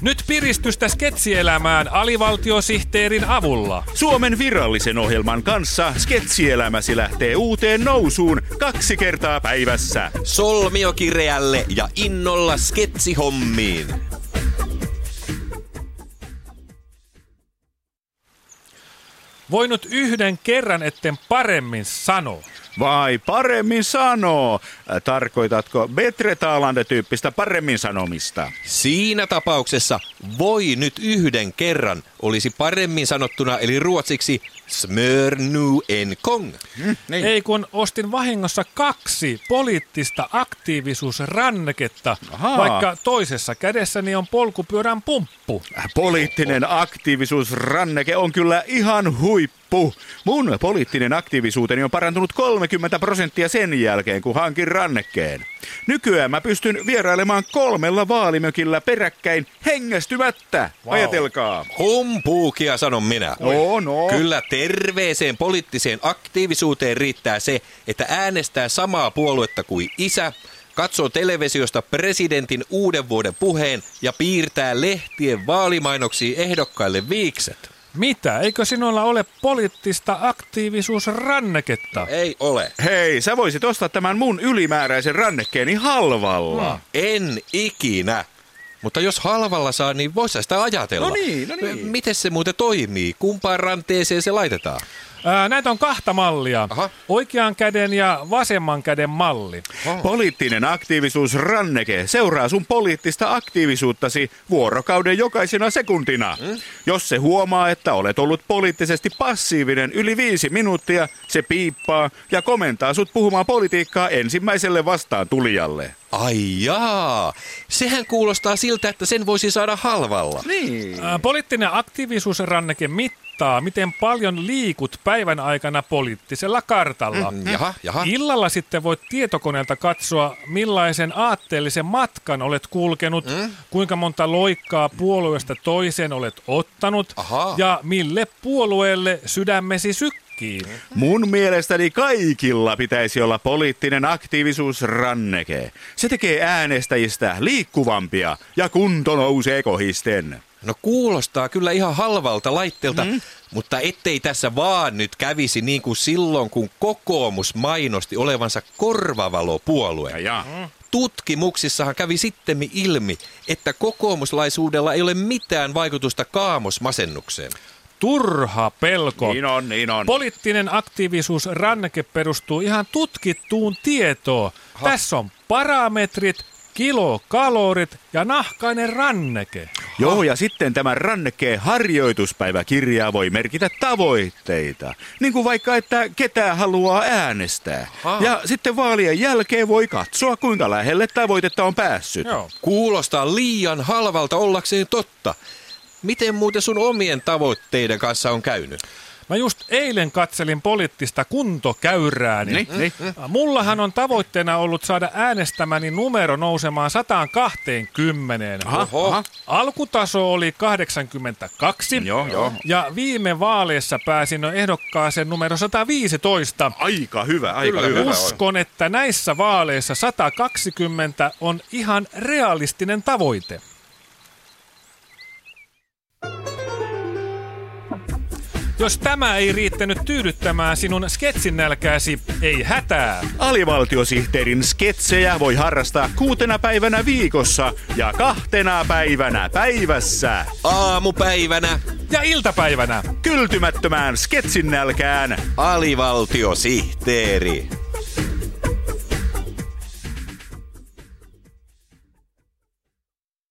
Nyt piristystä sketsielämään alivaltiosihteerin avulla. Suomen virallisen ohjelman kanssa sketsielämäsi lähtee uuteen nousuun kaksi kertaa päivässä. Solmiokireälle ja innolla sketsihommiin. Voi nyt yhden kerran etten paremmin sano. Vai paremmin sanoo? Äh, Tarkoitatko Betre Taalande-tyyppistä paremmin sanomista? Siinä tapauksessa voi nyt yhden kerran olisi paremmin sanottuna eli ruotsiksi smör nu en kong. Niin. Ei kun ostin vahingossa kaksi poliittista aktiivisuusranneketta, Ahaa. vaikka toisessa kädessäni on polkupyörän pumppu. Poliittinen aktiivisuusranneke on kyllä ihan huippu. Mun poliittinen aktiivisuuteni on parantunut 30 prosenttia sen jälkeen, kun hankin rannekkeen. Nykyään mä pystyn vierailemaan kolmella vaalimökillä peräkkäin hengästymättä. Wow. Ajatelkaa. Humpuukia sanon minä. No, no. Kyllä terveeseen poliittiseen aktiivisuuteen riittää se, että äänestää samaa puoluetta kuin isä, katsoo televisiosta presidentin uuden vuoden puheen ja piirtää lehtien vaalimainoksiin ehdokkaille viikset. Mitä? Eikö sinulla ole poliittista aktiivisuusranneketta? Ei ole. Hei, sä voisit ostaa tämän mun ylimääräisen rannekkeeni halvalla. En ikinä. Mutta jos halvalla saa, niin voisi sitä ajatella. No niin, no niin. Miten se muuten toimii? Kumpaan ranteeseen se laitetaan? Ää, näitä on kahta mallia. Aha. Oikean käden ja vasemman käden malli. Poliittinen aktiivisuusranneke seuraa sun poliittista aktiivisuuttasi vuorokauden jokaisena sekuntina. Mm. Jos se huomaa, että olet ollut poliittisesti passiivinen yli viisi minuuttia, se piippaa ja komentaa sut puhumaan politiikkaa ensimmäiselle vastaan tulijalle. Ai jaa. Sehän kuulostaa siltä, että sen voisi saada halvalla. Niin. Poliittinen aktiivisuusranneke mittaa, miten paljon liikut päivän aikana poliittisella kartalla. Mm, Jaha, jaha. Illalla sitten voit tietokoneelta katsoa, millaisen aatteellisen matkan olet kulkenut, Mm. kuinka monta loikkaa puolueesta toiseen olet ottanut Ahaa. ja mille puolueelle sydämesi sykkii. Mun mielestäni kaikilla pitäisi olla poliittinen aktiivisuusranneke. Se tekee äänestäjistä liikkuvampia ja kunto nousee kohisten. No kuulostaa kyllä ihan halvalta laitteelta, mm. mutta ettei tässä vaan nyt kävisi niin kuin silloin, kun kokoomus mainosti olevansa korvavalopuolue. Ja, ja. Tutkimuksissahan kävi sitten ilmi, että kokoomuslaisuudella ei ole mitään vaikutusta kaamosmasennukseen. Turha pelko. Niin on, niin on. Poliittinen aktiivisuusranneke perustuu ihan tutkittuun tietoon. Tässä on parametrit, kilokalorit ja nahkainen ranneke. Joo, ja sitten tämän rannekkeen harjoituspäiväkirjaa voi merkitä tavoitteita. Niin kuin vaikka, että ketä haluaa äänestää. Aha. Ja sitten vaalien jälkeen voi katsoa, kuinka lähelle tavoitetta on päässyt. Joo. Kuulostaa liian halvalta ollakseen totta. Miten muuten sun omien tavoitteiden kanssa on käynyt? Mä just eilen katselin poliittista kuntokäyrääni. Niin, niin. Mullahan on tavoitteena ollut saada äänestämäni numero nousemaan 120. Oho. Aha. Alkutaso oli 82. Joo, joo. Ja viime vaaleissa pääsin ehdokkaaseen numero 115. Aika hyvä, aika Kyllä, hyvä. hyvä. Uskon, että näissä vaaleissa 120 on ihan realistinen tavoite. Jos tämä ei riittänyt tyydyttämään sinun sketsin nälkääsi, ei hätää. Alivaltiosihteerin sketsejä voi harrastaa kuutena päivänä viikossa ja kahtena päivänä päivässä. Aamupäivänä Ja iltapäivänä. Kyltymättömään sketsin nälkään alivaltiosihteeri.